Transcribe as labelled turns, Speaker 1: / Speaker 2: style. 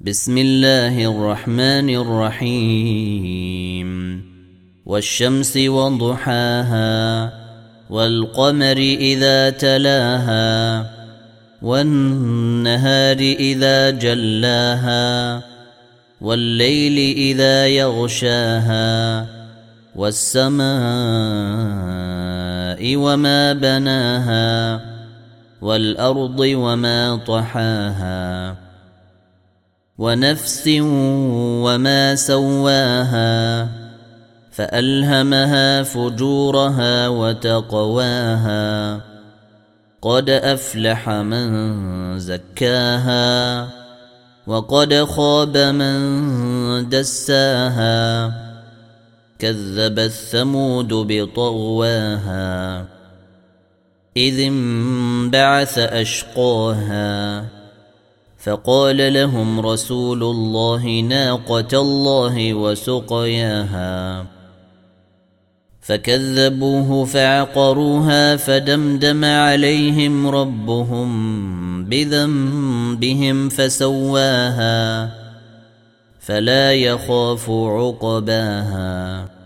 Speaker 1: بسم الله الرحمن الرحيم. والشمس وضحاها والقمر إذا تلاها والنهار إذا جلاها والليل إذا يغشاها والسماء وما بناها والأرض وما طحاها. ونفس وما سواها فألهمها فجورها وتقواها قد أفلح من زكاها وقد خاب من دساها كذبت ثمود بطغواها إذ انبعث أشقاها فقال لهم رسول الله ناقة الله وسقياها فكذبوه فعقروها فدمدم عليهم ربهم بذنبهم فسواها. فلا يخاف عقباها.